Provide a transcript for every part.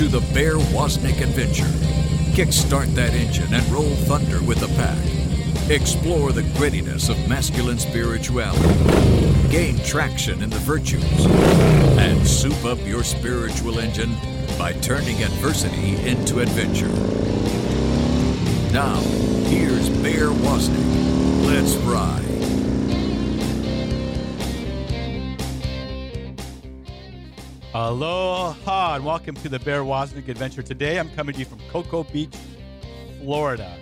to the Bear Woznick adventure. Kickstart that engine and roll thunder with the pack. Explore the grittiness of masculine spirituality. Gain traction in the virtues. And soup up your spiritual engine by turning adversity into adventure. Now, here's Bear Woznick. Let's ride. Aloha and welcome to the Bear Woznick Adventure. Today I'm coming to you from Cocoa Beach, Florida.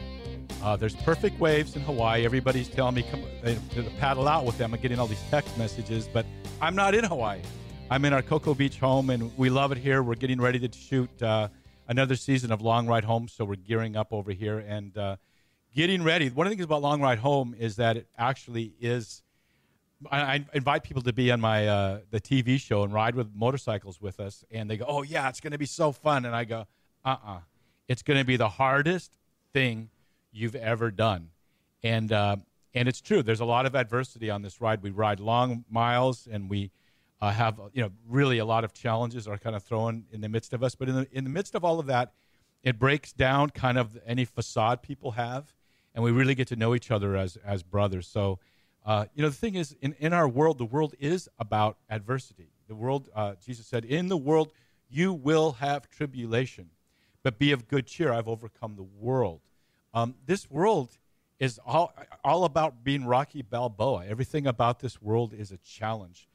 Uh, there's perfect waves in Hawaii. Everybody's telling me come uh, to paddle out with them. I'm getting all these text messages, but I'm not in Hawaii. I'm in our Cocoa Beach home, and we love it here. We're getting ready to shoot uh, another season of Long Ride Home, so we're gearing up over here and uh, getting ready. One of the things about Long Ride Home is that it actually is I, I invite people to be on my uh, the TV show and ride with motorcycles with us, and they go, "Oh yeah, it's going to be so fun," and I go, "Uh uh it's going to be the hardest thing you've ever done," and uh, and it's true. There's a lot of adversity on this ride. We ride long miles, and we uh, have you know really a lot of challenges are kind of thrown in the midst of us. But in the in the midst of all of that, it breaks down kind of any facade people have, and we really get to know each other as as brothers. So uh, you know, the thing is, in, in our world, the world is about adversity. The world, uh, Jesus said, in the world you will have tribulation, but be of good cheer. I've overcome the world. Um, this world is all, all about being Rocky Balboa. Everything about this world is a challenge.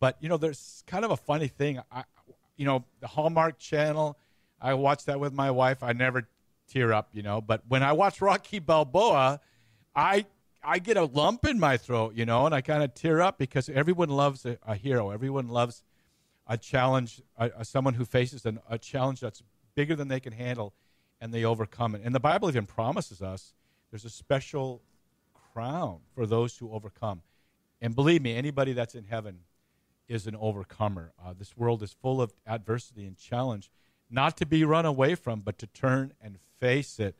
But, you know, there's kind of a funny thing. I, you know, the Hallmark Channel, I watch that with my wife. I never tear up, you know. But when I watch Rocky Balboa, I I get a lump in my throat, you know, and I kind of tear up because everyone loves a, a hero. Everyone loves a challenge, a, a someone who faces an, a challenge that's bigger than they can handle, and they overcome it. And the Bible even promises us there's a special crown for those who overcome. And believe me, anybody that's in heaven is an overcomer. Uh, this world is full of adversity and challenge, not to be run away from, but to turn and face it,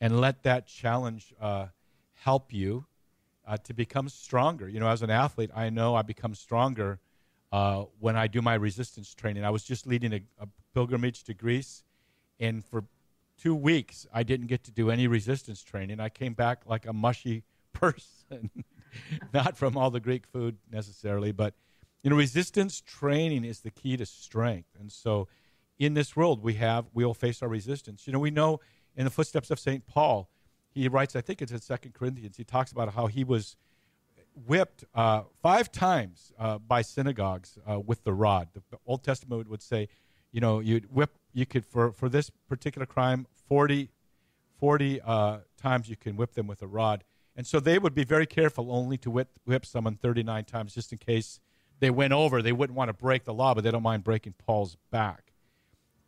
and let that challenge. Uh, help you uh, to become stronger. You know, as an athlete, I know I become stronger uh, when I do my resistance training. I was just leading a, a, pilgrimage to Greece, and for two weeks, I didn't get to do any resistance training. I came back like a mushy person, not from all the Greek food necessarily, but you know, resistance training is the key to strength. And so, in this world, we have we will face our resistance. You know, we know in the footsteps of Saint Paul he writes, I think it's in Second Corinthians, he talks about how he was whipped uh, five times uh, by synagogues uh, with the rod. The Old Testament would say, you know, you'd whip, you could, for, for this particular crime, 40, 40 uh, times you can whip them with a rod. And so they would be very careful only to whip, whip someone 39 times just in case they went over. They wouldn't want to break the law, but they don't mind breaking Paul's back.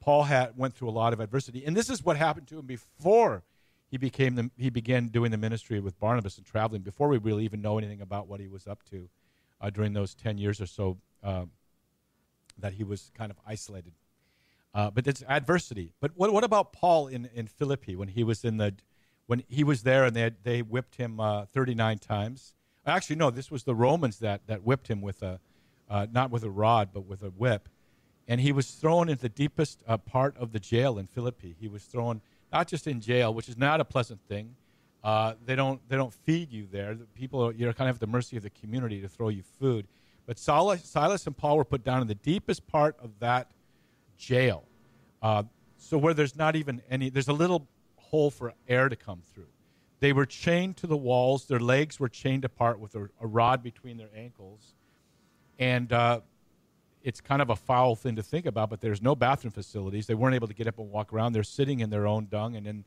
Paul had, went through a lot of adversity. And this is what happened to him before he became the, he began doing the ministry with Barnabas and traveling before we really even know anything about what he was up to uh, during those 10 years or so uh, that he was kind of isolated. Uh, but it's adversity. But what, what about Paul in, in Philippi when he was in the when he was there and they had, they whipped him uh, 39 times? Actually, no, this was the Romans that, that whipped him with a uh, not with a rod but with a whip, and he was thrown into the deepest uh, part of the jail in Philippi. He was thrown not just in jail, which is not a pleasant thing. Uh, they don't they don't feed you there. The people are, you're kind of at the mercy of the community to throw you food. But Silas, Silas and Paul were put down in the deepest part of that jail, uh, so where there's not even any there's a little hole for air to come through. They were chained to the walls. Their legs were chained apart with a, a rod between their ankles, and uh, it's kind of a foul thing to think about, but there's no bathroom facilities. They weren't able to get up and walk around. They're sitting in their own dung and in,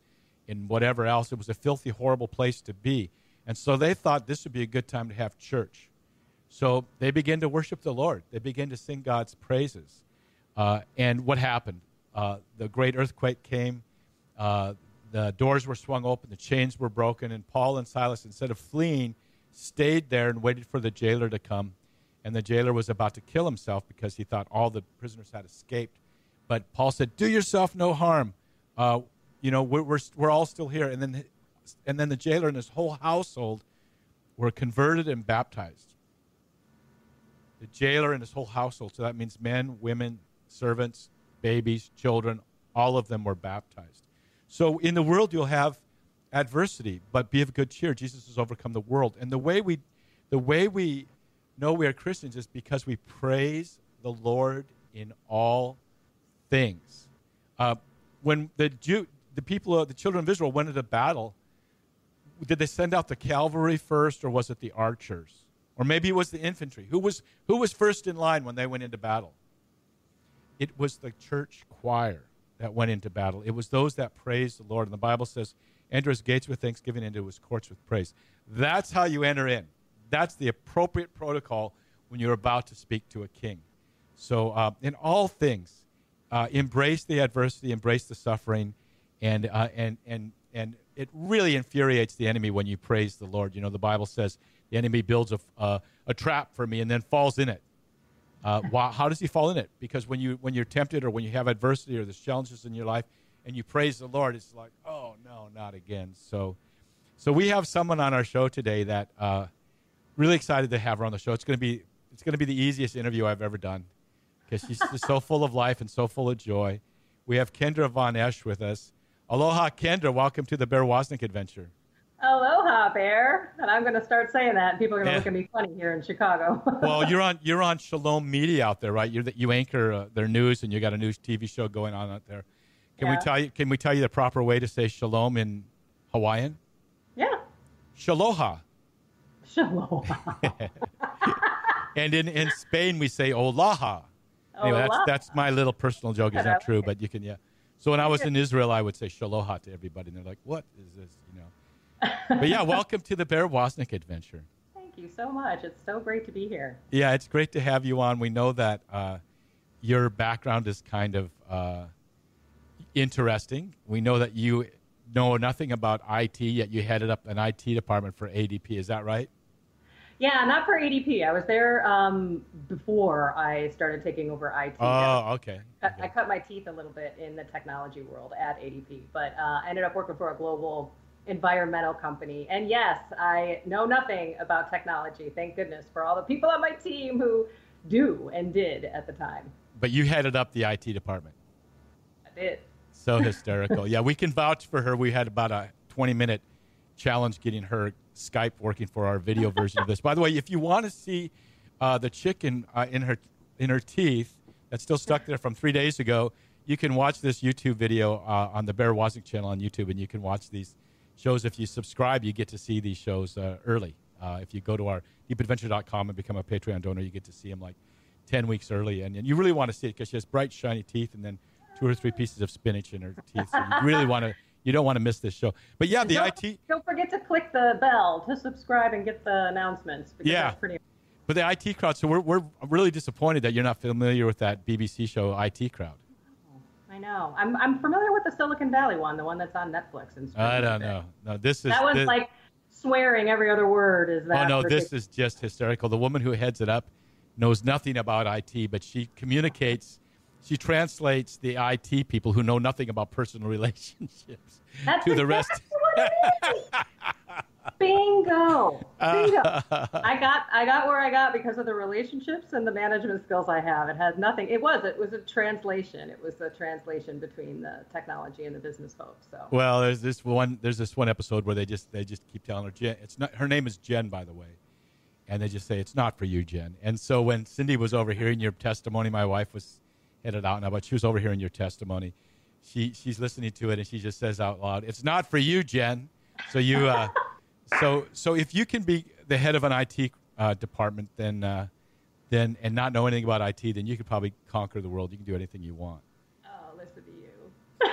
in whatever else. It was a filthy, horrible place to be. And so they thought this would be a good time to have church. So they began to worship the Lord. They began to sing God's praises. Uh, and what happened? Uh, the great earthquake came. Uh, the doors were swung open. The chains were broken. And Paul and Silas, instead of fleeing, stayed there and waited for the jailer to come and the jailer was about to kill himself because he thought all the prisoners had escaped. But Paul said, "Do yourself no harm. Uh, you know, we're, we're, we're all still here." And then, and then the jailer and his whole household were converted and baptized. The jailer and his whole household. So that means men, women, servants, babies, children, All of them were baptized. So in the world you'll have adversity, but be of good cheer. Jesus has overcome the world. And the way we the way we know we are Christians is because we praise the Lord in all things. Uh, when the Jew, the people, the children of Israel went into battle, did they send out the cavalry first, or was it the archers, or maybe it was the infantry? Who was who was first in line when they went into battle? It was the church choir that went into battle. It was those that praised the Lord, and the Bible says, "Enter his gates with thanksgiving, into his courts with praise." That's how you enter in. That's the appropriate protocol when you're about to speak to a king. So, uh, in all things, uh, embrace the adversity, embrace the suffering, and uh, and and and it really infuriates the enemy when you praise the Lord. You know, the Bible says the enemy builds a uh, a trap for me and then falls in it. Uh, why, how does he fall in it? Because when you when you're tempted or when you have adversity or there's challenges in your life and you praise the Lord, it's like, oh no, not again. So, so we have someone on our show today that uh, really excited to have her on the show. It's going to be it's going to be the easiest interview I've ever done because she's just so full of life and so full of joy. We have Kendra Von Esh with us. Aloha, Kendra. Welcome to the Bear Woznick adventure. Aloha, Bear. And I'm going to start saying that, and people are going to yeah. look at me funny here in Chicago. well, you're on you're on Shalom Media out there, right? You're the, you anchor uh, their news, and you got a news TV show going on out there. Can yeah. we tell you? Can we tell you the proper way to say shalom in Hawaiian? Yeah. Shaloha. Shaloha. and in, in Spain we say olaha. Anyway, that's that's my little personal joke. It's not true, but you can yeah. So when I was in Israel, I would say shaloha to everybody, and they're like, "What is this?" You know. but yeah, welcome to the Bear Woznick adventure. Thank you so much. It's so great to be here. Yeah, it's great to have you on. We know that uh, your background is kind of uh, interesting. We know that you know nothing about IT, yet you headed up an IT department for ADP. Is that right? Yeah, not for ADP. I was there um, before I started taking over IT. Oh, okay. I, I, cut my teeth a little bit in the technology world at ADP, but uh, I ended up working for a global environmental company. And yes, I know nothing about technology. Thank goodness for all the people on my team who do and did at the time. But you headed up the IT department. I did. So hysterical. yeah, we can vouch for her. We had about a 20 minute challenge getting her Skype working for our video version of this. By the way, if you want to see uh, the chicken uh, in her in her teeth that's still stuck there from three days ago, you can watch this YouTube video uh, on the Bear Woznick channel on YouTube, and you can watch these shows. If you subscribe, you get to see these shows uh, early. Uh, if you go to our deepadventure.com and become a Patreon donor, you get to see them like 10 weeks early. And, and you really want to see it because she has bright, shiny teeth and then two or three pieces of spinach in her teeth. So you really want to you don't want to miss this show. But yeah, the don't, IT. Don't forget to click the bell to subscribe and get the announcements. yeah. Pretty... But the IT crowd. So we're we're really disappointed that you're not familiar with that BBC show IT crowd. Oh, I know. I'm I'm familiar with the Silicon Valley one, the one that's on Netflix. And I don't know. No, this is that one's this, like swearing every other word. Is that? Oh no, ridiculous? this is just hysterical. The woman who heads it up knows nothing about IT, but she communicates she translates the IT people who know nothing about personal relationships That's to the rest. Bingo. Bingo. I got I got where I got because of the relationships and the management skills I have. It had nothing. It was it was a translation. It was a translation between the technology and the business folks. So well, there's this one. There's this one episode where they just they just keep telling her Jen. It's not her name is Jen, by the way, and they just say it's not for you, Jen. And so when Cindy was overhearing your testimony, my wife was headed out now, but she was overhearing your testimony. She she's listening to it and she just says out loud, "It's not for you, Jen." So you, uh, so so if you can be the head of an IT uh, department, then uh, then and not know anything about IT, then you could probably conquer the world. You can do anything you want. Oh, listen to you.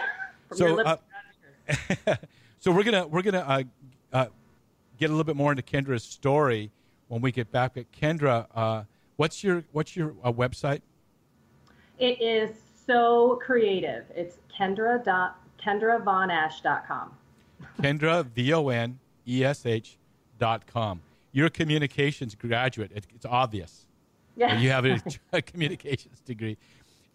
so, uh, so we're gonna we're gonna uh, uh, get a little bit more into Kendra's story when we get back. But Kendra, what's your what's your website? It is so creative. It's Kendra dot KendraVonEsh.com. Kendra V O N E S H dot com. You're a communications graduate. It, it's obvious. Yeah. You have a, a communications degree,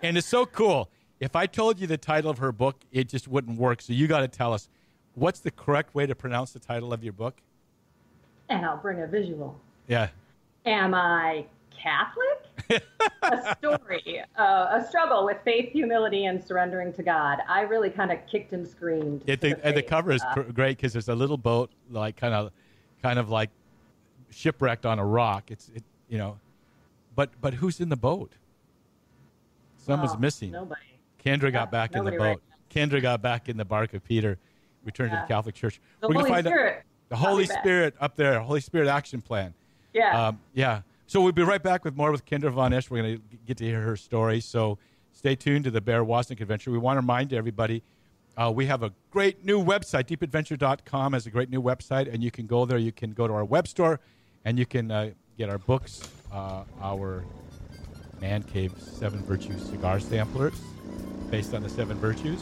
and it's so cool. If I told you the title of her book, it just wouldn't work. So you got to tell us what's the correct way to pronounce the title of your book. And I'll bring a visual. Yeah. Am I Catholic? a story, uh, a struggle with faith, humility, and surrendering to God. I really kind of kicked and screamed. It, the, the and the cover is Uh, great because there's a little boat, like kind of, kind of like shipwrecked on a rock. It's, it, you know, but but who's in the boat? Someone's oh, missing. Nobody. Kendra Yeah, got back in the boat. right Kendra got back in the bark of Peter, returned to the Catholic Church. The We're gonna Holy find out- Spirit. the Holy back. Spirit up there, Holy Spirit action plan. Yeah. Um, yeah. So we'll be right back with more with Kendra Von Esh. We're going to get to hear her story. So stay tuned to the Bear Woznick Adventure. We want to remind everybody uh, we have a great new website. DeepAdventure.com has a great new website, and you can go there. You can go to our web store, and you can uh, get our books, uh, our Man Cave Seven Virtues cigar samplers, based on the seven virtues,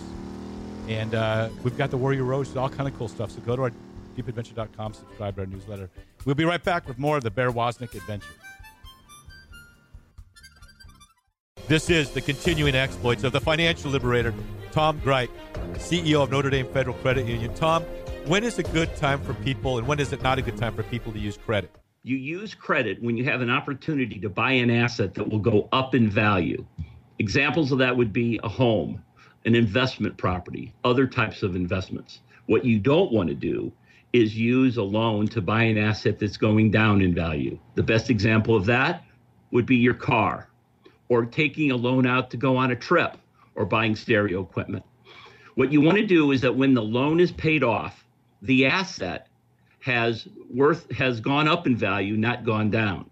and uh, we've got the Warrior Roast, all kind of cool stuff. So go to our DeepAdventure.com, subscribe to our newsletter. We'll be right back with more of the Bear Woznick Adventure. This is the continuing exploits of the financial liberator, Tom Gryp, CEO of Notre Dame Federal Credit Union. Tom, when is a good time for people and when is it not a good time for people to use credit? You use credit when you have an opportunity to buy an asset that will go up in value. Examples of that would be a home, an investment property, other types of investments. What you don't want to do is use a loan to buy an asset that's going down in value. The best example of that would be your car or taking a loan out to go on a trip or buying stereo equipment. What you want to do is that when the loan is paid off, the asset has worth has gone up in value, not gone down.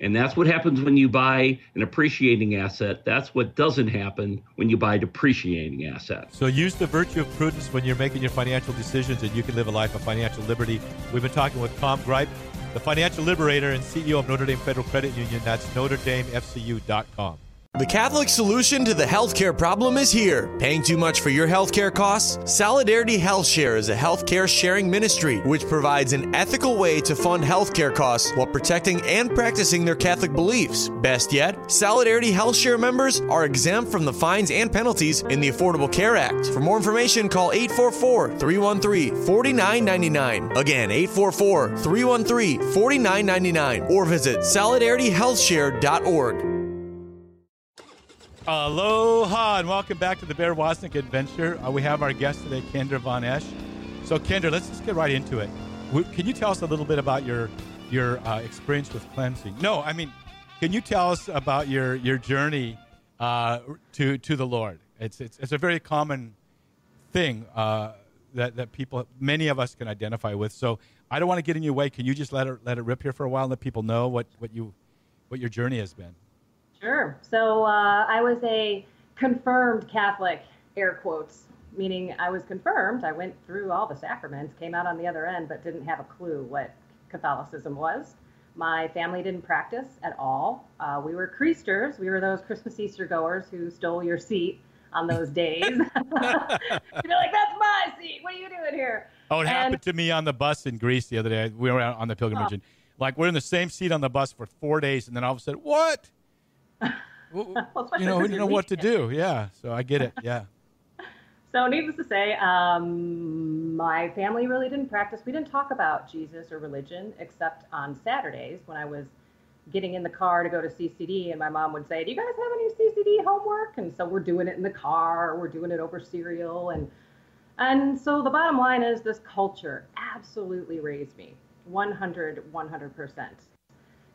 And that's what happens when you buy an appreciating asset. That's what doesn't happen when you buy depreciating assets. So use the virtue of prudence when you're making your financial decisions and you can live a life of financial liberty. We've been talking with Tom Gryp, the financial liberator and CEO of Notre Dame Federal Credit Union. That's NotreDameFCU.com. The Catholic solution to the healthcare problem is here. Paying too much for your healthcare costs? Solidarity Health Share is a healthcare sharing ministry which provides an ethical way to fund healthcare costs while protecting and practicing their Catholic beliefs. Best yet, Solidarity Health Share members are exempt from the fines and penalties in the Affordable Care Act. For more information, call 844 313 4999. Again, 844 313 4999 or visit solidarityhealthshare.org. Aloha and welcome back to the Bear Woznick Adventure. Uh, we have our guest today, Kendra Von Esh. So, Kendra, let's just get right into it. Can you tell us a little bit about your your uh, experience with cleansing? No, I mean, can you tell us about your your journey uh, to to the Lord? It's it's, it's a very common thing uh, that that people, many of us, can identify with. So, I don't want to get in your way. Can you just let it let it rip here for a while and let people know what what you what your journey has been? Sure. So uh, I was a confirmed Catholic, air quotes, meaning I was confirmed. I went through all the sacraments, came out on the other end, but didn't have a clue what Catholicism was. My family didn't practice at all. Uh, we were creasters. We were those Christmas Easter goers who stole your seat on those days. You'd be like, "That's my seat. What are you doing here?" Oh, it And- happened to me on the bus in Greece the other day. We were on the pilgrimage, Oh. and like we're in the same seat on the bus for four days, and then all of a sudden, what? Well, you know, you're know what to do. Yeah, so I get it. Yeah. So, needless to say, um, my family really didn't practice. We didn't talk about Jesus or religion except on Saturdays when I was getting in the car to go to CCD, and my mom would say, "Do you guys have any CCD homework?" And so we're doing it in the car, or we're doing it over cereal, and and so the bottom line is this culture absolutely raised me 100 100%.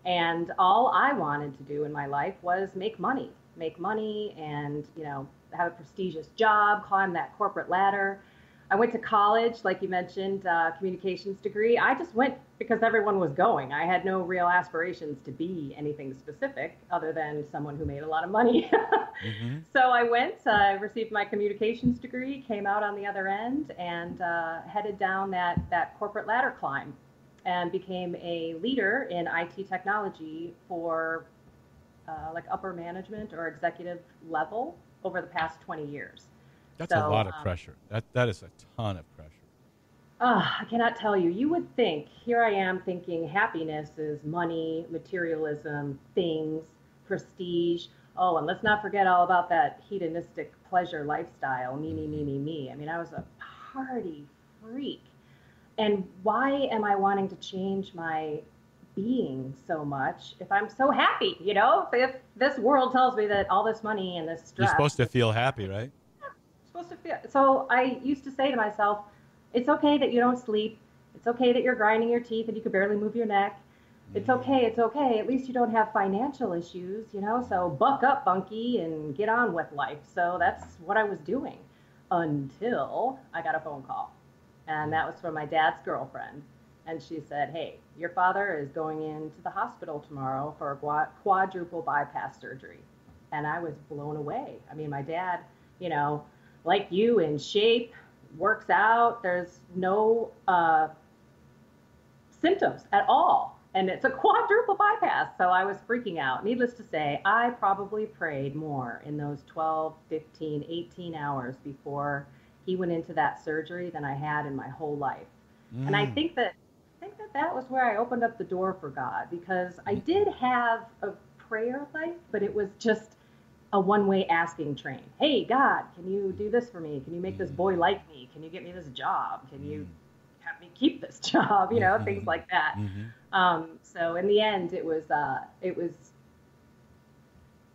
And all I wanted to do in my life was make money, make money and, you know, have a prestigious job, climb that corporate ladder. I went to college, like you mentioned, uh, communications degree. I just went because everyone was going. I had no real aspirations to be anything specific other than someone who made a lot of money. So I went, I received my communications degree, came out on the other end, and uh, headed down that, that corporate ladder climb and became a leader in IT technology for uh, like upper management or executive level over the past 20 years. That's a lot of um, pressure. That that is a ton of pressure. Ah, I cannot tell you. You would think, here I am thinking happiness is money, materialism, things, prestige. Oh, and let's not forget all about that hedonistic pleasure lifestyle me, me, me, me, me. I mean, I was a party freak. And why am I wanting to change my being so much if I'm so happy? You know, if this world tells me that all this money and this stress. You're supposed to feel happy, right? Yeah, supposed to feel. So I used to say to myself, it's okay that you don't sleep. It's okay that you're grinding your teeth and you can barely move your neck. It's Mm-hmm. okay. It's okay. At least you don't have financial issues, you know. So buck up, Bunky, and get on with life. So that's what I was doing until I got a phone call, and that was from my dad's girlfriend. And she said, "Hey, your father is going into the hospital tomorrow for a quadruple bypass surgery." And I was blown away. I mean, my dad, you know, like you in shape, works out. There's no uh, symptoms at all. And it's a quadruple bypass. So I was freaking out. Needless to say, I probably prayed more in those 12, 15, 18 hours before he went into that surgery than I had in my whole life. And I Mm. think that I think that that was where I opened up the door for God because I did have a prayer life, but it was just a one-way asking train. Hey, God, can you do this for me? Can you make this boy like me? Can you get me this job? Can you have me keep this job? You know, things like that. Mhm. Um, so in the end, it was uh, it was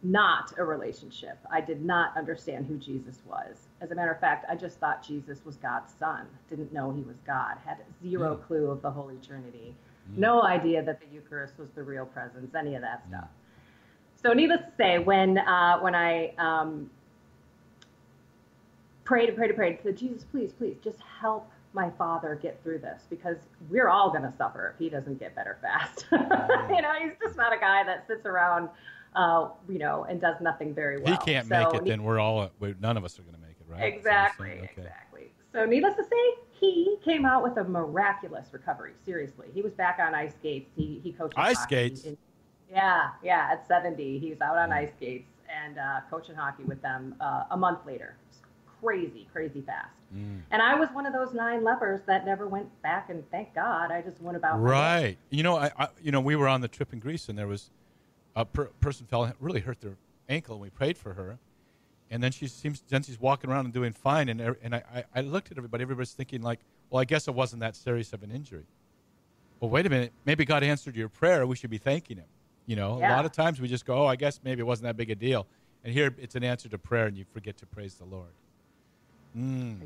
not a relationship. I did not understand who Jesus was. As a matter of fact, I just thought Jesus was God's son. Didn't know he was God. Had zero clue of the Holy Trinity. No idea that the Eucharist was the real presence. Any of that stuff. So needless to say, when uh, when I um, prayed and prayed and prayed, said, Jesus, please, please, just help my father get through this because we're all going to suffer if he doesn't get better fast. you know, he's just not a guy that sits around, uh, you know, and does nothing very well. He can't So make it, he- then we're all none of us are going to make it, right? That's what you're Exactly, saying? Okay. exactly. So, needless to say, he came out with a miraculous recovery. Seriously, he was back on ice skates. He he coached Ice hockey skates? in- yeah, yeah. At 70, he's out on ice skates and uh, coaching hockey with them uh, a month later. Crazy, crazy fast. Mm. And I was one of those nine lepers that never went back, and thank God, I just went about. Right. You know, I, I you know we were on the trip in Greece and there was a per- person fell and really hurt their ankle and we prayed for her, and then she seems then she's walking around and doing fine and and I, I, I looked at everybody everybody's thinking like well I guess it wasn't that serious of an injury. Well, wait a minute. Maybe God answered your prayer. We should be thanking Him. You know, a lot of times we just go, oh, I guess maybe it wasn't that big a deal. And here it's an answer to prayer, and you forget to praise the Lord. Mm.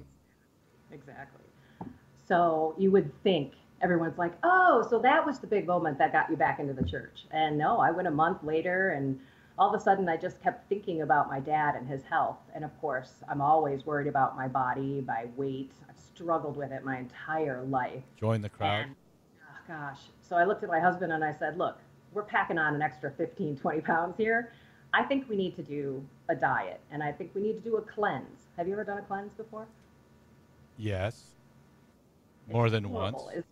Exactly. So you would think everyone's like, oh, so that was the big moment that got you back into the church. And no, I went a month later and all of a sudden I just kept thinking about my dad and his health. And of course, I'm always worried about my body, my weight. I've struggled with it my entire life. Join the crowd. And, oh, gosh. So I looked at my husband and I said, look, we're packing on an extra 15, 20 pounds here. I think we need to do a diet and I think we need to do a cleanse. Have you ever done a cleanse before? Yes. More than once. Horrible, is-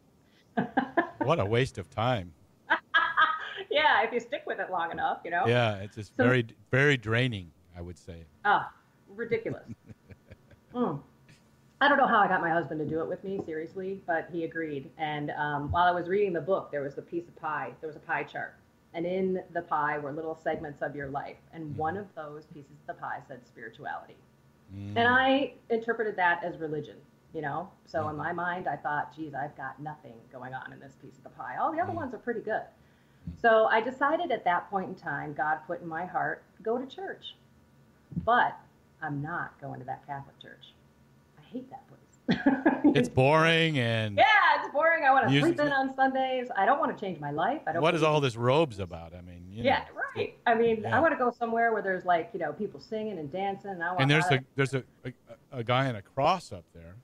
What a waste of time. yeah, if you stick with it long enough, you know. Yeah, it's just So- very, very draining. I would say. Ah, ridiculous. Mm. I don't know how I got my husband to do it with me, seriously, but he agreed. And um, while I was reading the book, there was a piece of pie. There was a pie chart, and in the pie were little segments of your life. And one of those pieces of the pie said spirituality. Mm. And I interpreted that as religion, you know? So in my mind, I thought, geez, I've got nothing going on in this piece of the pie. All the other mm-hmm. ones are pretty good. Mm-hmm. So I decided at that point in time, God put in my heart, go to church. But I'm not going to that Catholic church. I hate that place. It's boring and yeah, it's boring. I want to sleep in on Sundays. I don't want to change my life. I don't what is all this robes about? I mean, you know, Yeah, right. I mean, Yeah. I want to go somewhere where there's like, you know, people singing and dancing. And I want And there's a there's a, a a guy in a cross up there.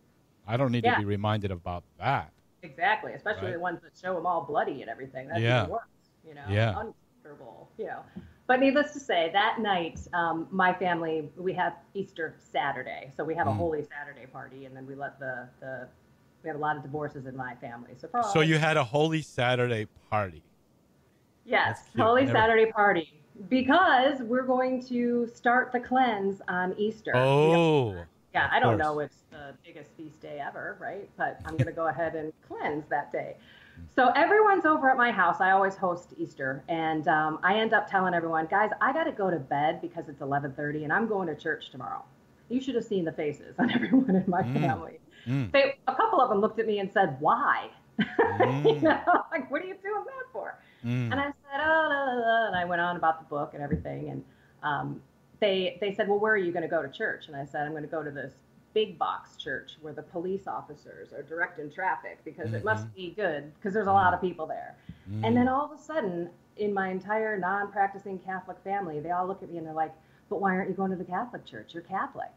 I don't need Yeah. to be reminded about that. Exactly, especially Right. the ones that show them all bloody and everything. That's Yeah. even worse, you know, Yeah. uncomfortable, you know. But needless to say, that night, um, my family, we have Easter Saturday. So we have a Mm. Holy Saturday party, and then we let the, the we have a lot of divorces in my family. So, probably. So you had a Holy Saturday party. Yes, Holy never- Saturday party. Because we're going to start the cleanse on Easter. You know, Oh, yeah, I don't know it's the biggest feast day ever, right? But I'm going to go ahead and cleanse that day. So everyone's over at my house. I always host Easter, and um, I end up telling everyone, guys, I got to go to bed because it's 11:30, and I'm going to church tomorrow. You should have seen the faces on everyone in my Mm. family. Mm. They, a couple of them looked at me and said, "Why?" you Mm. know, like, what are you doing that for? Mm. And I said, oh, and I went on about the book and everything. And um, they they said, well, where are you going to go to church? And I said, I'm going to go to this big box church where the police officers are directing traffic because mm-hmm. it must mm-hmm. be good because there's a lot of people there. Mm. And then all of a sudden, in my entire non-practicing Catholic family, they all look at me and they're like, "But why aren't you going to the Catholic church? You're Catholic."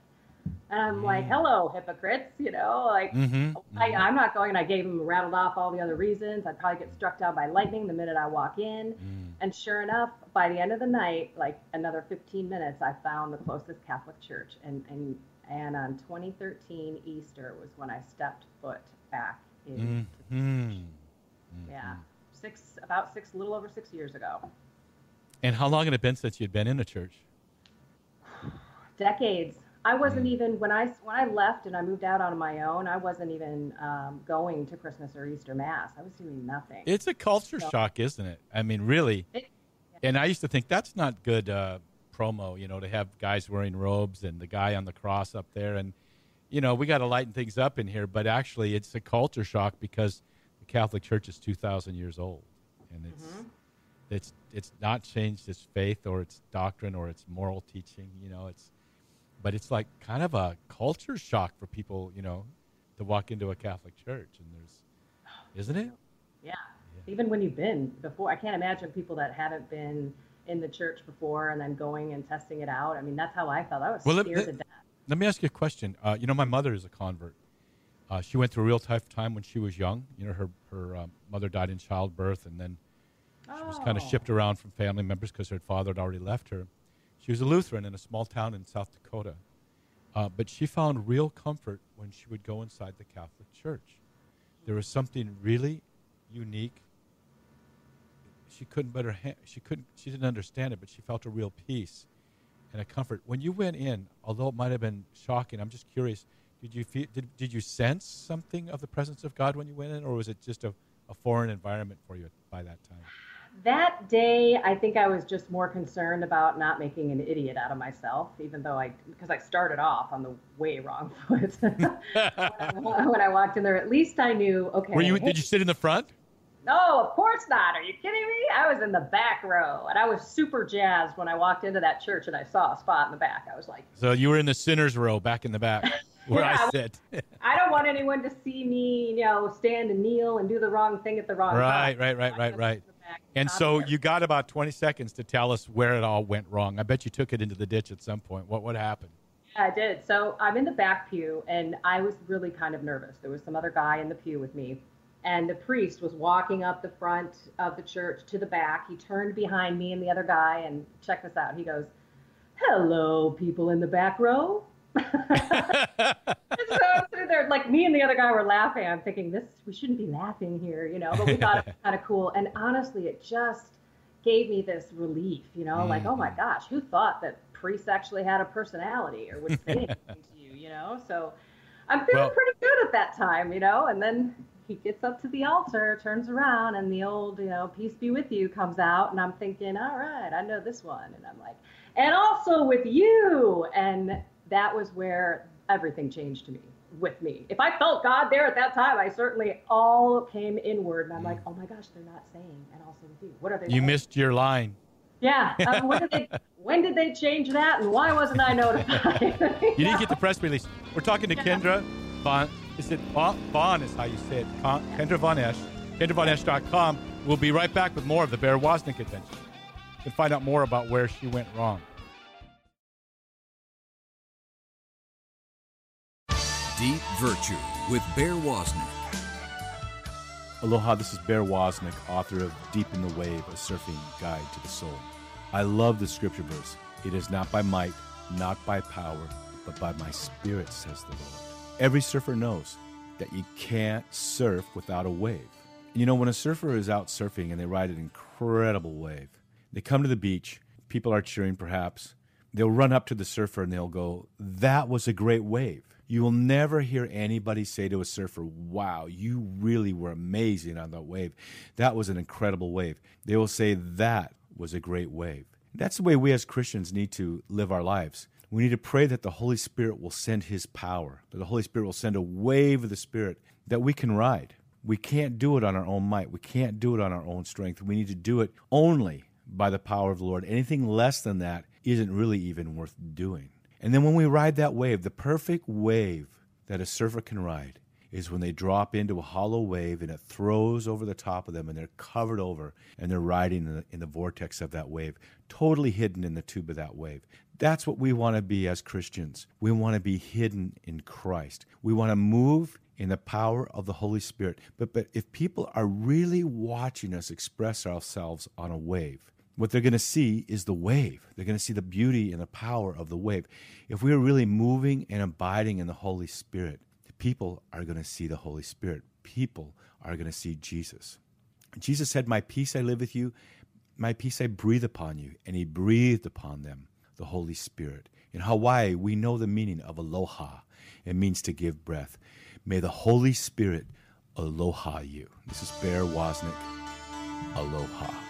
And I'm mm. like, "Hello, hypocrites!" You know, like mm-hmm. I, am not going. And I gave them rattled off all the other reasons. I'd probably get struck down by lightning the minute I walk in. Mm. And sure enough, by the end of the night, like another 15 minutes, I found the closest Catholic church, and and and on 2013 Easter was when I stepped foot back in. Mm-hmm. Yeah, mm-hmm. six about six, a little over six years ago. And how long had it been since you'd been in a church? Decades. I wasn't even when I when I left and I moved out on my own. I wasn't even um, going to Christmas or Easter Mass. I was doing nothing. It's a culture so, shock, isn't it? I mean, really. It, yeah. And I used to think that's not good uh, promo, you know, to have guys wearing robes and the guy on the cross up there. And, you know, we got to lighten things up in here, but actually it's a culture shock because the Catholic Church is 2,000 years old. And it's, mm-hmm. it's, it's not changed its faith or its doctrine or its moral teaching, you know, it's, but it's like kind of a culture shock for people, you know, to walk into a Catholic church. And there's, isn't it? Yeah. yeah. Even when you've been before, I can't imagine people that haven't been in the church before and then going and testing it out. I mean, that's how I felt. I was well, scared let, to death. Let me ask you a question. Uh, you know, my mother is a convert. Uh, she went through a real tough time when she was young. You know, her her uh, mother died in childbirth, and then she was kind of oh. shipped around from family members because her father had already left her. She was a Lutheran in a small town in South Dakota, uh, but she found real comfort when she would go inside the Catholic Church. There was something really unique she couldn't but her ha- she couldn't she didn't understand it, but she felt a real peace and a comfort. When you went in, although it might have been shocking, I'm just curious. Did you feel did, did you sense something of the presence of God when you went in, or was it just a, a foreign environment for you by that time? That day, I think I was just more concerned about not making an idiot out of myself, even though I, because I started off on the way wrong foot. when, I, when, I, walked in there, at least I knew, okay. Were you, hey, did you sit in the front? No, of course not. Are you kidding me? I was in the back row, and I was super jazzed when I walked into that church and I saw a spot in the back. I was like, "So you were in the sinners row, back in the back, where yeah, I sit." I don't want anyone to see me, you know, stand and kneel and do the wrong thing at the wrong right, time. Right, right, right, right, right. And so you got about twenty seconds to tell us where it all went wrong. I bet you took it into the ditch at some point. What what happened? Yeah, I did. So I'm in the back pew, and I was really kind of nervous. There was some other guy in the pew with me and the priest was walking up the front of the church to the back. He turned behind me and the other guy and check this out. He goes, "Hello, people in the back row." like me and the other guy were laughing. I'm thinking this we shouldn't be laughing here, you know, but we thought it was kind of cool. And honestly, it just gave me this relief, you know, mm. like oh my gosh, who thought that priests actually had a personality or would say anything to you, you know? So I'm feeling well, pretty good at that time, you know, and then he gets up to the altar, turns around, and the old, you know, peace be with you comes out. And I'm thinking, all right, I know this one. And I'm like, and also with you. And that was where everything changed to me with me. If I felt God there at that time, I certainly all came inward. And I'm like, oh my gosh, they're not saying, and also with you. What are they? You saying? missed your line. Yeah. Um, when, did they, when did they change that? And why wasn't I notified? you didn't get the press release. We're talking to Kendra Von is it Vaughn is how you say it. Kendra Von Esh. KendraVonEsh.com. We'll be right back with more of the Bear Woznick adventure. You can find out more about where she went wrong. Deep Virtue with Bear Woznick. Aloha, this is Bear Woznick, author of Deep in the Wave, a surfing guide to the soul. I love the scripture verse. It is not by might, not by power, but by my spirit, says the Lord. Every surfer knows that you can't surf without a wave. And you know, when a surfer is out surfing and they ride an incredible wave, they come to the beach, people are cheering perhaps. They'll run up to the surfer and they'll go, That was a great wave. You will never hear anybody say to a surfer, Wow, you really were amazing on that wave. That was an incredible wave. They will say, That was a great wave. That's the way we as Christians need to live our lives. We need to pray that the Holy Spirit will send His power, that the Holy Spirit will send a wave of the Spirit that we can ride. We can't do it on our own might. We can't do it on our own strength. We need to do it only by the power of the Lord. Anything less than that isn't really even worth doing. And then when we ride that wave, the perfect wave that a surfer can ride is when they drop into a hollow wave and it throws over the top of them and they're covered over and they're riding in the, in the vortex of that wave, totally hidden in the tube of that wave. That's what we want to be as Christians. We want to be hidden in Christ. We want to move in the power of the Holy Spirit. But, but if people are really watching us express ourselves on a wave, what they're going to see is the wave. They're going to see the beauty and the power of the wave. If we are really moving and abiding in the Holy Spirit, people are going to see the Holy Spirit. People are going to see Jesus. Jesus said, My peace I live with you, my peace I breathe upon you. And he breathed upon them the Holy Spirit. In Hawaii, we know the meaning of aloha. It means to give breath. May the Holy Spirit aloha you. This is Bear Woznick. Aloha.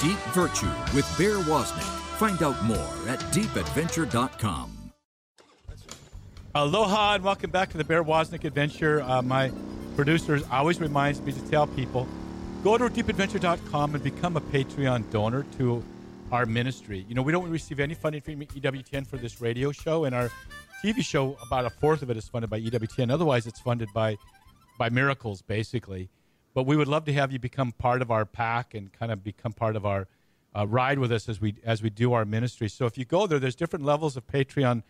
Deep Virtue with Bear Woznick. Find out more at deepadventure.com. Aloha and welcome back to the Bear Woznick Adventure. Uh, my producers always reminds me to tell people go to deepadventure.com and become a Patreon donor to our ministry. You know, we don't receive any funding from EWTN for this radio show, and our TV show, about a fourth of it is funded by EWTN. Otherwise, it's funded by by miracles, basically. But we would love to have you become part of our pack and kind of become part of our uh, ride with us as we as we do our ministry. So if you go there, there's different levels of Patreon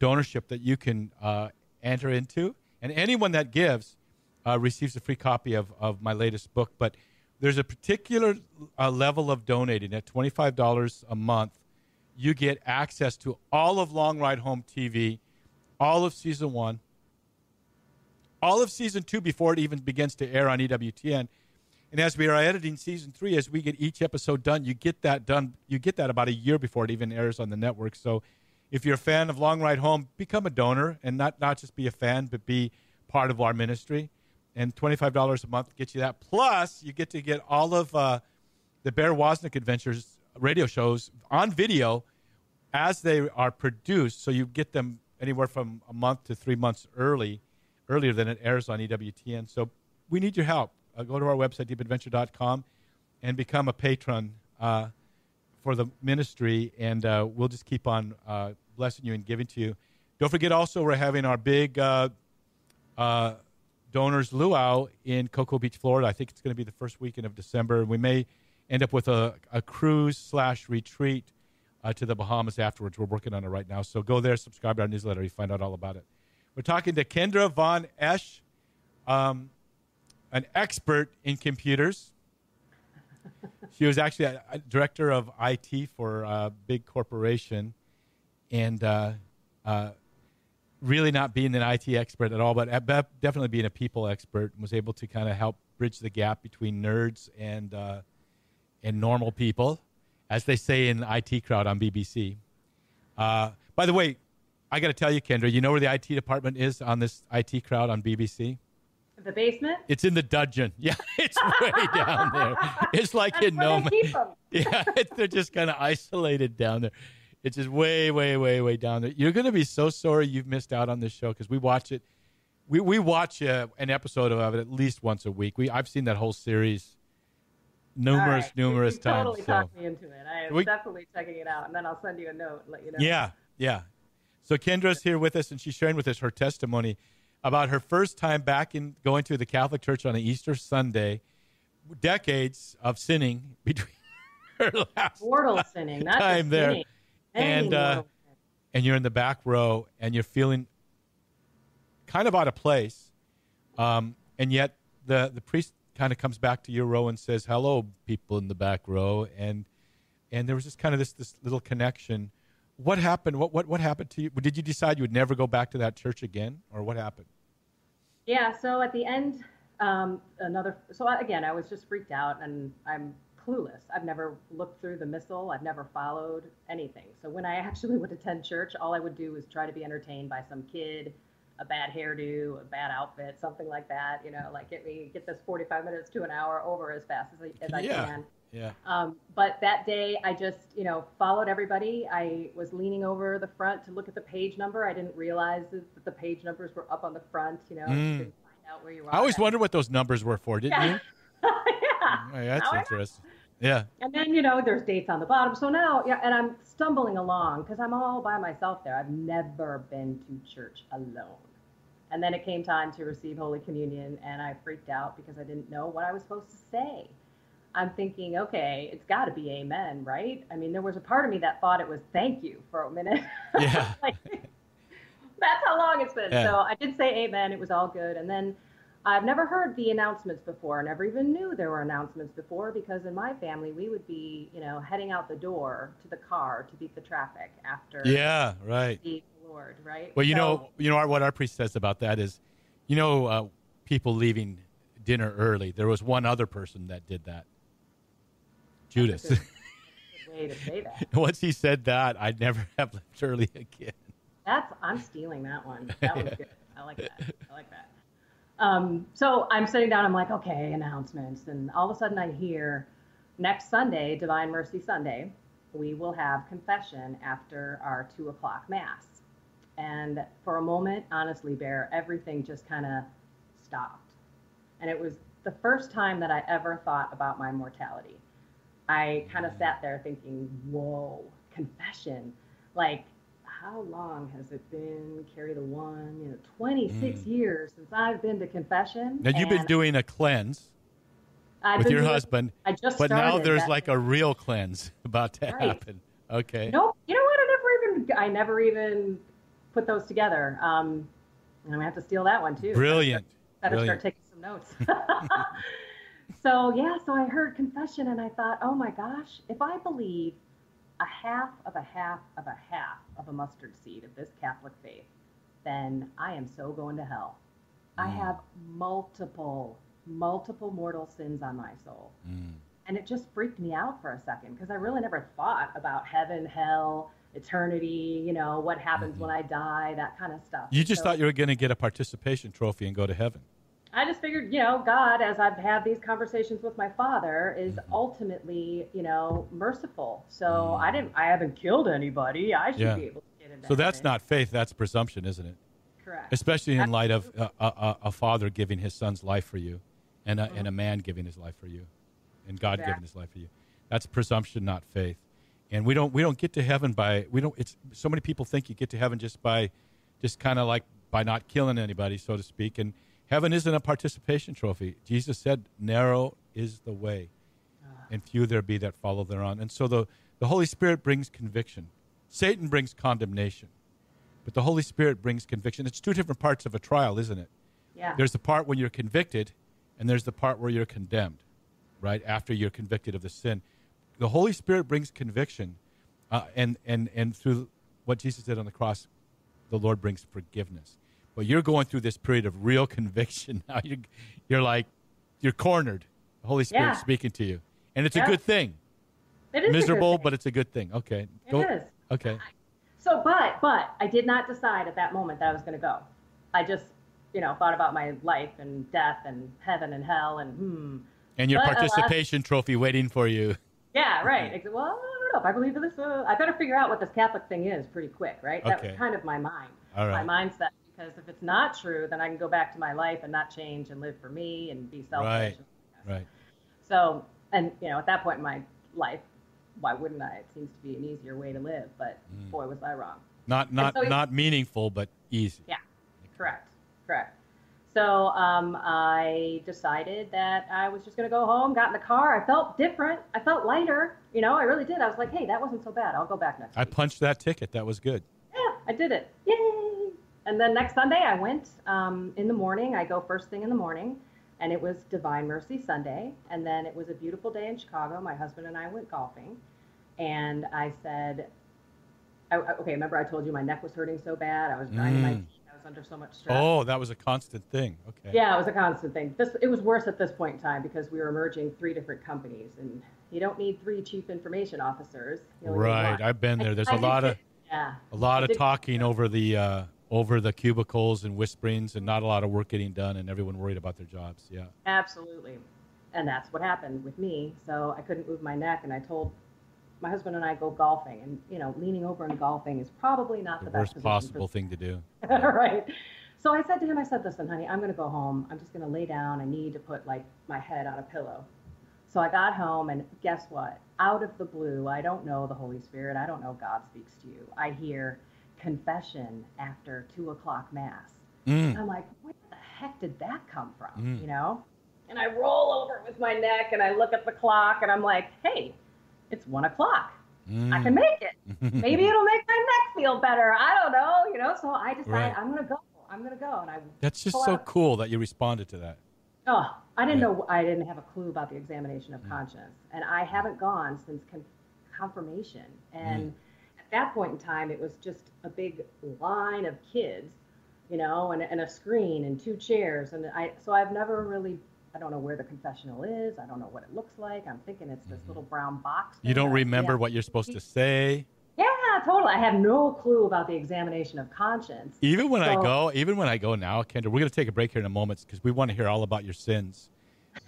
donorship that you can uh, enter into, and anyone that gives uh, receives a free copy of of my latest book. But there's a particular uh, level of donating at $25 a month. You get access to all of Long Ride Home TV, all of season one, all of season two before it even begins to air on EWTN. And as we are editing season three, as we get each episode done, you get that done. You get that about a year before it even airs on the network. So, if you're a fan of Long Ride Home, become a donor and not not just be a fan, but be part of our ministry and $25 a month gets you that. Plus, you get to get all of uh, the Bear Woznick Adventures radio shows on video as they are produced. So you get them anywhere from a month to three months early, earlier than it airs on EWTN. So we need your help. Uh, go to our website, deepadventure.com, and become a patron uh, for the ministry, and uh, we'll just keep on uh, blessing you and giving to you. Don't forget also, we're having our big uh, donors luau in Cocoa Beach, Florida. I think it's going to be the first weekend of December. We may end up with a, a cruise slash retreat uh, to the Bahamas afterwards. We're working on it right now. So go there, subscribe to our newsletter. You find out all about it. We're talking to Kendra Von Esh, um, an expert in computers. She was actually a, director of IT for a big corporation, and uh, uh, really not being an IT expert at all, but definitely being a people expert, was able to kind of help bridge the gap between nerds and uh, and normal people, as they say in IT crowd on BBC. Uh, by the way, I got to tell you, Kendra, you know where the IT department is on this IT crowd on BBC? The basement? It's in the dungeon. Yeah, it's way down there. It's like That's in no man. Yeah, they're just kind of isolated down there. It's just way, way, way, way down there. You're going to be so sorry you've missed out on this show because we watch it. We we watch uh, an episode of it at least once a week. We I've seen that whole series numerous, right. numerous you times. Totally so. talk me into it. I am we, definitely checking it out, and then I'll send you a note and let you know. Yeah, yeah. So Kendra's here with us, and she's sharing with us her testimony about her first time back in going to the Catholic Church on an Easter Sunday, decades of sinning between her last mortal sinning, not time there. Sinning. And uh, and you're in the back row and you're feeling kind of out of place, um, and yet the the priest kind of comes back to your row and says, "Hello, people in the back row," and and there was just kind of this this little connection. What happened? What what what happened to you? Did you decide you would never go back to that church again, or what happened? Yeah. So at the end, um, another. So again, I was just freaked out, and I'm clueless. I've never looked through the missal. I've never followed anything. So when I actually would attend church, all I would do was try to be entertained by some kid, a bad hairdo, a bad outfit, something like that. You know, like get me get this 45 minutes to an hour over as fast as, I, as I yeah. can. Yeah. Um, but that day, I just, you know, followed everybody. I was leaning over the front to look at the page number. I didn't realize that the page numbers were up on the front. You know, Mm. you find out where you are. I always at- wondered what those numbers were for, didn't Yeah. you? yeah. Oh, that's Now interesting. Yeah. And then, you know, there's dates on the bottom. So now, yeah, and I'm stumbling along because I'm all by myself there. I've never been to church alone. And then it came time to receive Holy Communion, and I freaked out because I didn't know what I was supposed to say. I'm thinking, okay, it's got to be amen, right? I mean, there was a part of me that thought it was thank you for a minute. Yeah. like, that's how long it's been. Yeah. So I did say amen. It was all good. And then I've never heard the announcements before. I never even knew there were announcements before because in my family we would be, you know, heading out the door to the car to beat the traffic after Yeah, right. the Lord, right? Well, you So- know, you know what our priest says about that is, you know, uh, people leaving dinner early. There was one other person that did that. Judas. That's a good- good way to say that. Once he said that, I'd never have left early again. That's I'm stealing that one. That one's good. I like that. I like that. Um, so I'm sitting down. I'm like, okay, announcements, and all of a sudden I hear next Sunday, Divine Mercy Sunday, we will have confession after our two o'clock mass. And for a moment, honestly, Bear, everything just kind of stopped. And it was the first time that I ever thought about my mortality. I kind of sat there thinking, whoa, confession. Like, how long has it been? Carry the one, you know, 26 Mm. years since I've been to confession. Now you've been doing a cleanse I've with your doing- husband, I just but now there's that- like a real cleanse about to Right. happen. Okay. Nope. You know what? I never even I never even put those together. Um, I'm gonna have to steal that one too. Brilliant. Better Brilliant. start taking some notes. so yeah, so I heard confession and I thought, oh my gosh, if I believe a half of a half of a half of a mustard seed of this Catholic faith, then I am so going to hell. I Mm. have multiple, multiple mortal sins on my soul. Mm. And it just freaked me out for a second because I really never thought about heaven, hell, eternity, you know, what happens when I die, that kind of stuff. Mm-hmm. You just So- thought you were going to get a participation trophy and go to heaven. I just figured, you know, God, as I've had these conversations with my father, is Mm-hmm. ultimately, you know, merciful. So I didn't, I haven't killed anybody. I should. Yeah. be able to get into So that's not faith, that's presumption, isn't it? correct. Especially in light of a, a, a- a father giving his son's life for you and a, and a man giving his life for you and God giving his life for you. That's presumption, not faith. And we don't we don't get to heaven by we don't it's so many people think you get to heaven just by just kind of like by not killing anybody so to speak and heaven isn't a participation trophy. Jesus said narrow is the way and few there be that follow thereon. And so the the Holy Spirit brings conviction. Satan brings condemnation. But the Holy Spirit brings conviction. It's two different parts of a trial, isn't it? yeah. There's the part when you're convicted, and there's the part where you're condemned, right? After you're convicted of the sin. The Holy Spirit brings conviction, uh, and, and, and through what Jesus did on the cross, the Lord brings forgiveness. But you're going through this period of real conviction now. You're, you're like, you're cornered. The Holy Spirit Yeah. speaking to you. And it's Yeah. a good thing. It is Miserable, but it's a good thing. Okay. It is. Okay. So, but, but I did not decide at that moment that I was going to go. I just, you know, thought about my life and death and heaven and hell and hmm. And your But, participation trophy waiting for you. Yeah, right. Well, I don't know if I believe in this. Uh, I better figure out what this Catholic thing is pretty quick, right? Okay. That was kind of my mind, All right. my mindset. Because if it's not true, then I can go back to my life and not change and live for me and be selfish. Right. Right. So, and you know, at that point in my life, why wouldn't I? It seems to be an easier way to live. But Mm. boy, was I wrong. Not not so not meaningful, but easy. Yeah, correct, correct. So um, I decided that I was just going to go home. Got in the car. I felt different. I felt lighter. You know, I really did. I was like, hey, that wasn't so bad. I'll go back next I week. punched that ticket. That was good. Yeah, I did it. Yay! And then next Sunday, I went um, in the morning. I go first thing in the morning, and it was Divine Mercy Sunday. And then it was a beautiful day in Chicago. My husband and I went golfing, and I said, I, I- okay, remember I told you my neck was hurting so bad. I was grinding my Mm. teeth. I was under so much stress. Oh, that was a constant thing. Okay. Yeah, it was a constant thing. This it was worse at this point in time because we were merging three different companies, and you don't need three chief information officers. Right. I've been there. There's I a did lot of yeah, a lot I of talking over the uh, over the cubicles and whisperings, and not a lot of work getting done, and everyone worried about their jobs. Yeah. Absolutely. and that's what happened with me. So I couldn't move my neck, and I told my husband and I go golfing, and you know, leaning over and golfing is probably not The the, best worst possible for, thing to do. right. So I said to him, I said, listen, honey, I'm going to go home. I'm just going to lay down. I need to put like my head on a pillow. So I got home, and guess what? Out of the blue, I don't know the Holy Spirit. I don't know God speaks to you. I hear confession after two o'clock mass. Mm. I'm like, where the heck did that come from? Mm. You know? And I roll over with my neck and I look at the clock and I'm like, hey, it's one o'clock. I can make it. Maybe it'll make my neck feel better. I don't know, you know. So I decided Right. I'm gonna go. I'm gonna go, and I. That's just so out- cool that you responded to that. Oh, I didn't Yeah. know. I didn't have a clue about the examination Mm. of conscience, and I haven't gone since con- confirmation. And Mm. At that point in time, it was just a big line of kids, you know, and, and a screen and two chairs, and I. So I've never really. I don't know where the confessional is. I don't know what it looks like. I'm thinking it's this little brown box. Mm-hmm. You don't that I see remember what you're supposed to say. Yeah, totally. I have no clue about the examination of conscience. Even when I go, even when I go now, Kendra, we're going to take a break here in a moment because we want to hear all about your sins.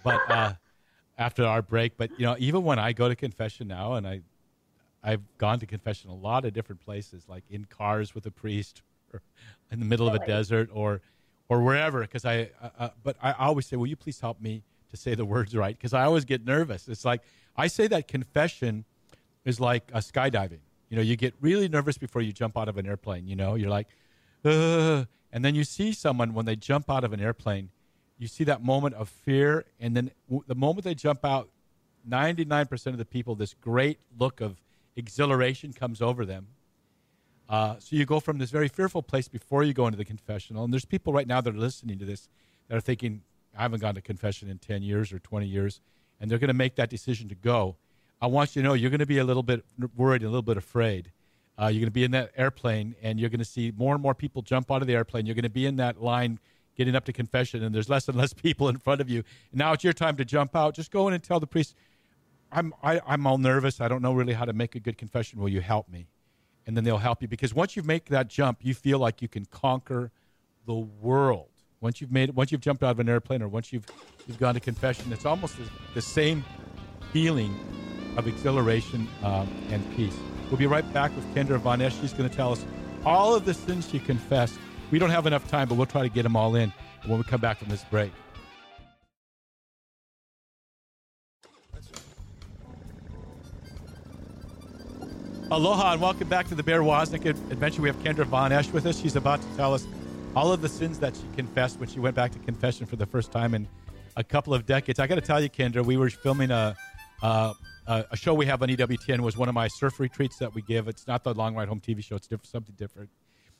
But uh, after our break, but you know, even when I go to confession now, and I, I've gone to confession a lot of different places, like in cars with a priest, or in the middle of a desert, or, or wherever. Because I, uh, but I always say, will you please help me to say the words right? Because I always get nervous. It's like I say that confession is like a skydiving. You know, you get really nervous before you jump out of an airplane. You know, you're like, Ugh. and then you see someone when they jump out of an airplane, you see that moment of fear, and then w- the moment they jump out, 99% of the people, this great look of exhilaration comes over them. Uh, so you go from this very fearful place before you go into the confessional, and there's people right now that are listening to this that are thinking, I haven't gone to confession in 10 years or 20 years, and they're going to make that decision to go. I want you to know you're going to be a little bit worried, a little bit afraid. Uh, you're going to be in that airplane, and you're going to see more and more people jump out of the airplane. You're going to be in that line getting up to confession, and there's less and less people in front of you. And now it's your time to jump out. Just go in and tell the priest, I'm, I, I'm all nervous. I don't know really how to make a good confession. Will you help me? And then they'll help you because once you make that jump, you feel like you can conquer the world. Once you've made, once you've jumped out of an airplane, or once you've you've gone to confession, it's almost the, same feeling of exhilaration um, and peace. We'll be right back with Kendra Von Esh. She's going to tell us all of the sins she confessed. We don't have enough time, but we'll try to get them all in when we come back from this break. Aloha and welcome back to the Bear Woznick Adventure. We have Kendra Von Esh with us. She's about to tell us all of the sins that she confessed when she went back to confession for the first time in a couple of decades. I got to tell you, Kendra, we were filming a, a a show we have on EWTN was one of my surf retreats that we give. It's not the Long Ride Home TV show; it's different, something different.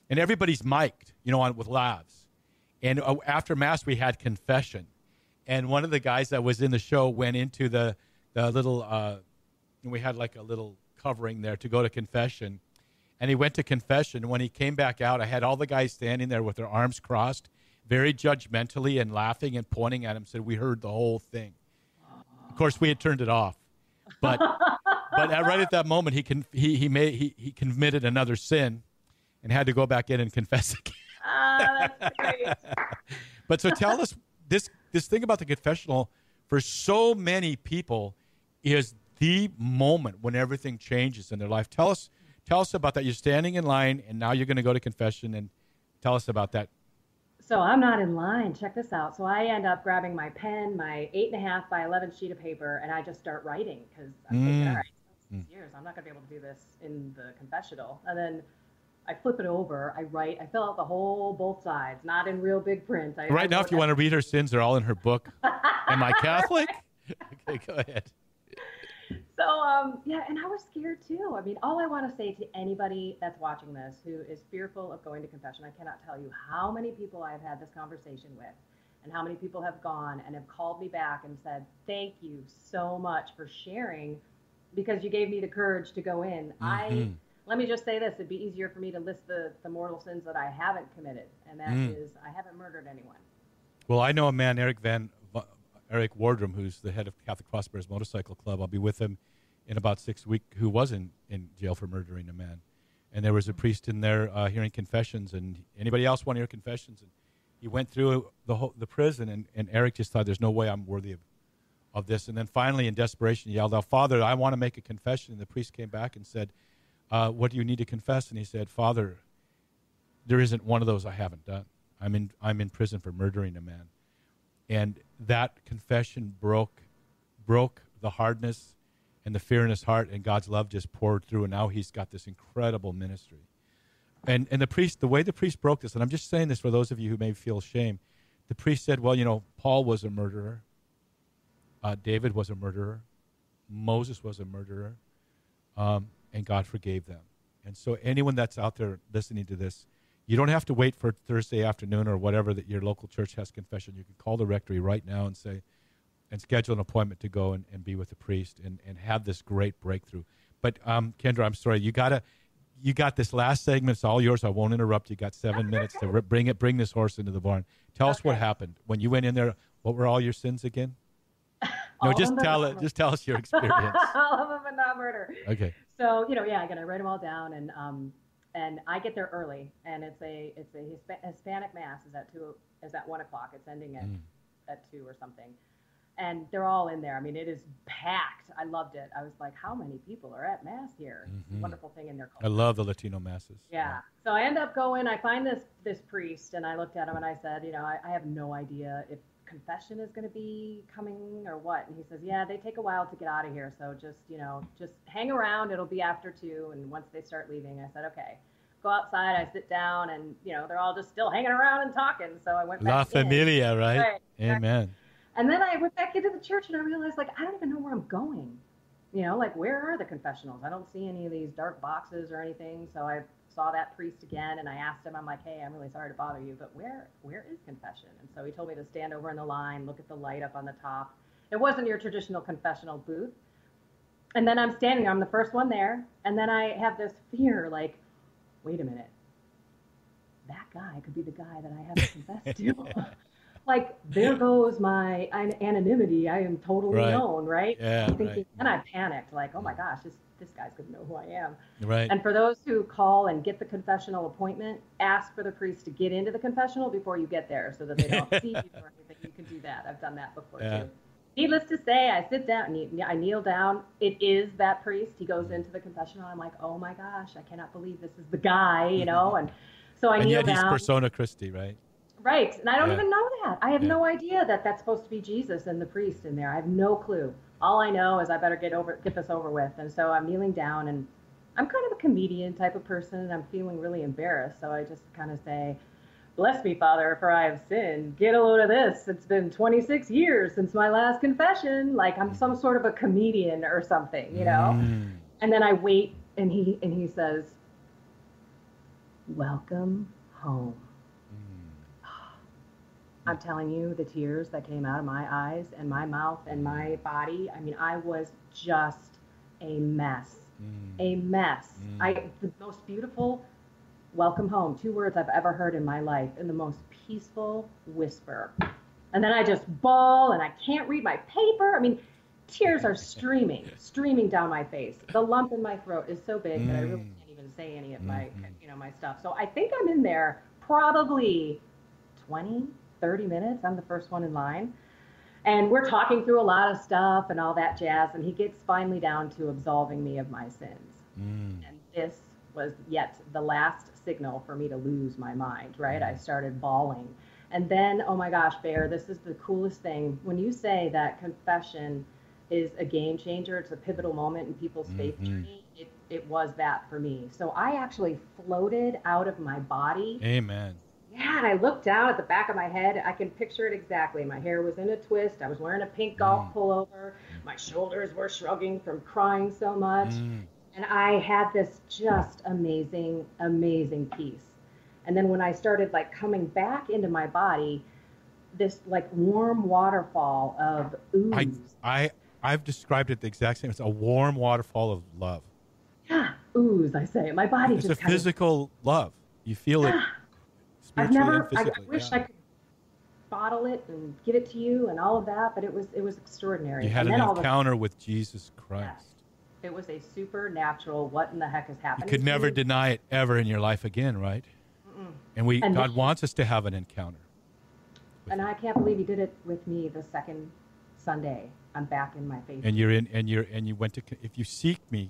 And everybody's mic'd, you know, on with lavs. And uh, after mass, we had confession, and one of the guys that was in the show went into the the little. Uh, we had like a little covering there to go to confession. And he went to confession. When he came back out, I had all the guys standing there with their arms crossed, very judgmentally and laughing and pointing at him, said, We heard the whole thing. Of course, we had turned it off. But but right at that moment, he, con- he, he, made, he, he committed another sin and had to go back in and confess again. Ah. But so tell us this this thing about the confessional for so many people is the moment when everything changes in their life. Tell us tell us about that. You're standing in line and now you're going to go to confession and tell us about that. So I'm not in line. Check this out. So I end up grabbing my pen, my eight and a half by 11 sheet of paper, and I just start writing because I'm thinking, Mm. all right, six years, I'm not going to be able to do this in the confessional. And then I flip it over, I write, I fill out the whole both sides, not in real big print. I, Right I now, if you want to read her sins, they're all in her book. Am I Catholic? okay, go ahead. So um, yeah, and I was scared too. I mean, all I want to say to anybody that's watching this who is fearful of going to confession, I cannot tell you how many people I have had this conversation with, and how many people have gone and have called me back and said, "Thank you so much for sharing, because you gave me the courage to go in." I Mhm. let me just say this: it'd be easier for me to list the the mortal sins that I haven't committed, and that is Mm. I haven't murdered anyone. Well, I know a man, Eric Van Eric Wardrum, who's the head of Catholic Cross Bears Motorcycle Club. I'll be with him in about six weeks. Who was in, in jail for murdering a man, and there was a priest in there uh, hearing confessions, and anybody else want to hear confessions? And he went through the whole the prison, and, and Eric just thought, "There's no way I'm worthy of of this. And then finally, in desperation, he yelled out, Father, I want to make a confession. And the priest came back and said, uh, What do you need to confess? And he said, Father, there isn't one of those I haven't done. I'm in, I'm in prison for murdering a man. And that confession broke, broke the hardness and the fear in his heart, and God's love just poured through. And now he's got this incredible ministry. And, and the priest, the way the priest broke this, and I'm just saying this for those of you who may feel shame, the priest said, Well, you know, Paul was a murderer. Uh, David was a murderer. Moses was a murderer. Um, and God forgave them. And so, anyone that's out there listening to this, you don't have to wait for Thursday afternoon or whatever that your local church has confession. You can call the rectory right now and say, and schedule an appointment to go and, and be with the priest and, and have this great breakthrough. But um, Kendra, I'm sorry, you gotta you got this last segment. It's all yours. I won't interrupt. You got seven minutes to re- bring it. Bring this horse into the barn. Tell us what happened when you went in there. What were all your sins again? No, All just tell it. Just tell us your experience. all of them, but not murder. Okay. So you know, yeah, again, I write them all down, and um, and I get there early, and it's a it's a Hispanic mass is at two is at one o'clock. It's ending at Mm. at two or something, and they're all in there. I mean, it is packed. I loved it. I was like, how many people are at mass here? It's Mhm. a wonderful thing in their culture. I love the Latino masses. Yeah. So I end up going. I find this this priest, and I looked at him and I said, you know, I, I have no idea if confession is going to be coming or what. And he says, yeah, they take a while to get out of here, so just you know, just hang around. It'll be after two, and once they start leaving, I said, okay. Go outside. I sit down, and you know, they're all just still hanging around and talking. So I went La in. familia, right? Right. Amen. And then I went back into the church and I realized, like, I don't even know where I'm going. You know, like, where are the confessionals? I don't see any of these dark boxes or anything. So I saw that priest again and I asked him, I'm like, hey, I'm really sorry to bother you, but where where is confession? And so he told me to stand over in the line, look at the light up on the top. It wasn't your traditional confessional booth. And then I'm standing there, I'm the first one there. And then I have this fear, like, wait a minute. That guy could be the guy that I have to confess to. Like there goes my an- anonymity. I am totally Right. known, right? Yeah, I'm thinking, right. and I panicked, like, oh my gosh, this this guy's gonna know who I am. Right. And for those who call and get the confessional appointment, ask for the priest to get into the confessional before you get there, so that they don't see you or anything. You can do that. I've done that before Yeah. too. Needless to say, I sit down, I kneel down. It is that priest. He goes into the confessional. I'm like, oh my gosh, I cannot believe this is the guy, you know. And so I and kneel yet he's persona Christi, right? Right. And I don't Yeah. even know that. I have Yeah. no idea that that's supposed to be Jesus and the priest in there. I have no clue. All I know is I better get over get this over with. And so I'm kneeling down and I'm kind of a comedian type of person and I'm feeling really embarrassed. So I just kind of say, Bless me, Father, for I have sinned. Get a load of this. It's been 26 years since my last confession. Like I'm some sort of a comedian or something, you know? Mm. And then I wait and he and he says, Welcome home. I'm telling you, the tears that came out of my eyes and my mouth and my body, I mean, I was just a mess. Mm. A mess. Mm. I the most beautiful welcome home, two words I've ever heard in my life, in the most peaceful whisper. And then I just bawl and I can't read my paper. I mean, tears are streaming, streaming down my face. The lump in my throat is so big that I really Mm. can't even say any of my, Mhm. you know, my stuff. So I think I'm in there probably 20, 30 minutes. I'm the first one in line. And we're talking through a lot of stuff and all that jazz. And he gets finally down to absolving me of my sins. Mm. And this was yet the last signal for me to lose my mind, right? I started bawling. And then, oh my gosh, Bear, this is the coolest thing. When you say that confession is a game changer, it's a pivotal moment in people's faith Mhm. journey, it, it was that for me. So I actually floated out of my body. Amen. Yeah, and I looked down at the back of my head. I can picture it exactly. My hair was in a twist. I was wearing a pink golf Mm. pullover. My shoulders were shrugging from crying so much. Mm. And I had this just amazing, amazing peace. And then when I started like coming back into my body, this like warm waterfall of ooze. I, I, I've described it the exact same. It's a warm waterfall of love. yeah, ooze, I say. My body It's a just kind physical love. You feel it of. I've never. I, I wish yeah. I could bottle it and give it to you and all of that, but it was it was extraordinary. You had an then all of a- encounter with Jesus Christ. It was a supernatural. What in the heck is You happening? could never deny it ever in your life again, right? Mm-mm. And we And God this- wants us to have an encounter. And him. I can't believe he did it with me the second Sunday. I'm back in my faith. And you're in, and you're, and you went to. If you seek me,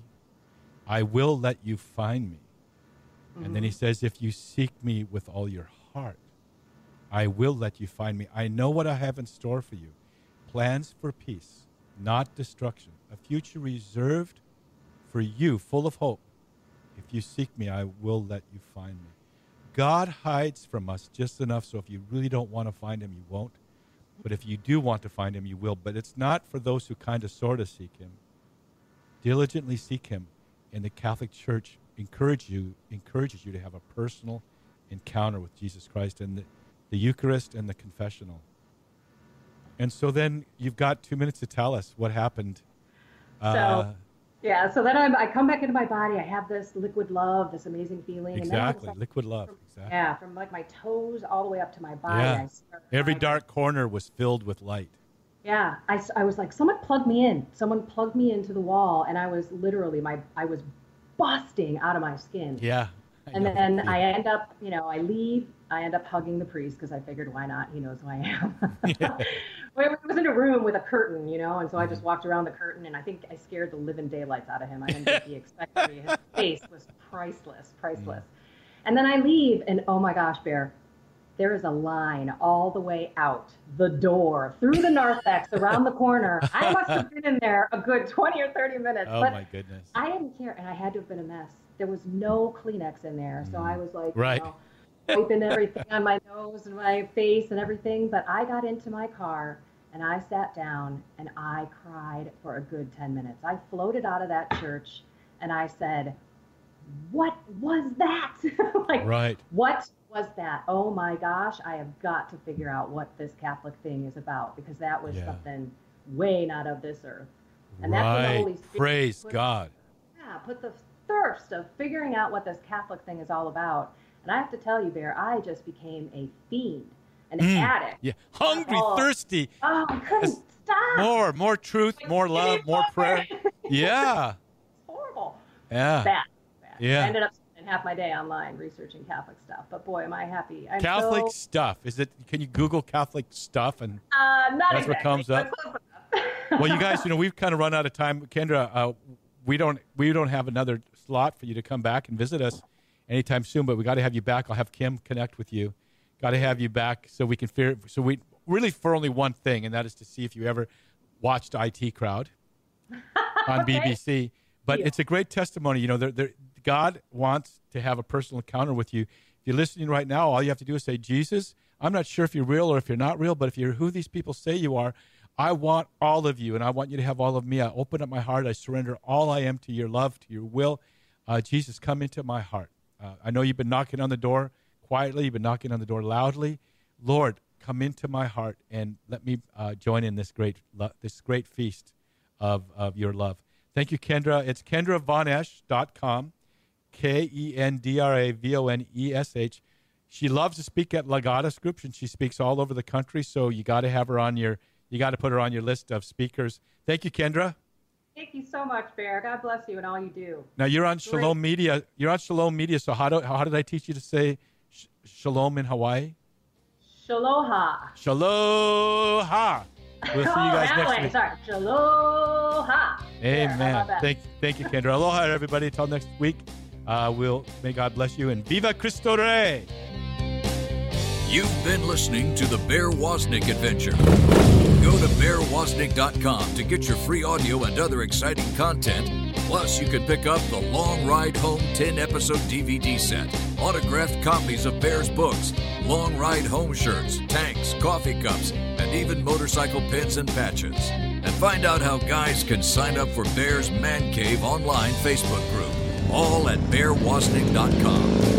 I will let you find me. And then he Mm-hmm. says, if you seek me with all your heart, I will let you find me. I know what I have in store for you plans for peace, not destruction, a future reserved for you, full of hope. If you seek me, I will let you find me. God hides from us just enough so if you really don't want to find him, you won't. But if you do want to find him, you will. But it's not for those who kind of sort of seek him. Diligently seek him. And the Catholic Church encourage you, encourages you to have a personal encounter with Jesus Christ and the, the Eucharist and the confessional. And so then you've got two minutes to tell us what happened. Uh, Yeah, so then I'm, I come back into my body. I have this liquid love, this amazing feeling. And then all of a exactly. Liquid love. from- Exactly. Yeah, from like my toes all the way up to my body. Yeah. Start Every dark corner was filled with light. Yeah, I, I was like, someone plugged me in. Someone plugged me into the wall, and I was literally my I was busting out of my skin. Yeah. And then Yeah. I end up, you know, I leave. I end up hugging the priest because I figured, why not? He knows who I am. well, it was in a room with a curtain, you know, and so I Mm-hmm. just walked around the curtain, and I think I scared the living daylights out of him. I didn't think he expected me. His face was priceless, priceless. And then I leave, and oh my gosh, Bear, there is a line all the way out the door through the narthex around the corner. I must have been in there a good 20 or 30 minutes. Oh but my goodness. I didn't care, and I had to have been a mess. There was no Kleenex in there, so I was like, you Right. know, wiping everything on my nose and my face and everything. But I got into my car and I sat down and I cried for a good 10 minutes. I floated out of that church and I said, What was that? like, Right. what was that? Oh my gosh, I have got to figure out what this Catholic thing is about because that was Yeah. something way not of this earth. And that's the right. Holy Spirit Praise put- God. yeah, put the thirst of figuring out what this Catholic thing is all about. And I have to tell you, Bear, I just became a fiend, an Mm. addict. Yeah. Hungry, Oh. thirsty. Oh, I couldn't stop. More, more truth, more love, more prayer. Yeah. horrible. Yeah. Bad. Bad. Yeah. I ended up spending half my day online researching Catholic stuff. But boy, am I happy. I'm Catholic so, stuff. Is it? Can you Google Catholic stuff and? uh, not That's what comes up. Well, you guys, you know, we've kind of run out of time. Kendra, uh, we don't we don't have another slot for you to come back and visit us anytime soon. But we got to have you back. I'll have Kim connect with you. Got to have you back so we can fear. So we really for only one thing, and that is to see if you ever watched IT Crowd on Okay. BBC. But Deal. it's a great testimony. You know, there there God wants to have a personal encounter with you. If you're listening right now, all you have to do is say, Jesus, I'm not sure if you're real or if you're not real, but if you're who these people say you are, I want all of you, and I want you to have all of me. I open up my heart. I surrender all I am to your love, to your will. Uh, Jesus, come into my heart. Uh, I know you've been knocking on the door quietly. You've been knocking on the door loudly. Lord, come into my heart and let me uh, join in this great lo- this great feast of, of your love. Thank you, Kendra. It's kendravonesh.com, K E N D R A V O N E S H. She loves to speak at Legatus groups, and she speaks all over the country. So you got to have her on your, you got to put her on your list of speakers. Thank you, Kendra. Thank you so much, Bear. God bless you and all you do. Now you're on Shalom Media. You're on Shalom Media. So how do how did I teach you to say sh- Shalom in Hawaii? Shaloha. Shaloha. We'll see you oh, guys that next way. week. Sorry. Shaloha. Amen. about that? Thank, thank you, Kendra. Aloha, everybody. Until next week, uh, we'll may God bless you and Viva Cristo Rey. You've been listening to the Bear Woznick Adventure. Go to bearwoznick.com to get your free audio and other exciting content. Plus, you can pick up the Long Ride Home 10 episode DVD set, autographed copies of Bear's books, Long Ride Home shirts, tanks, coffee cups, and even motorcycle pins and patches. And find out how guys can sign up for Bear's Man Cave online Facebook group, all at bearwoznick.com.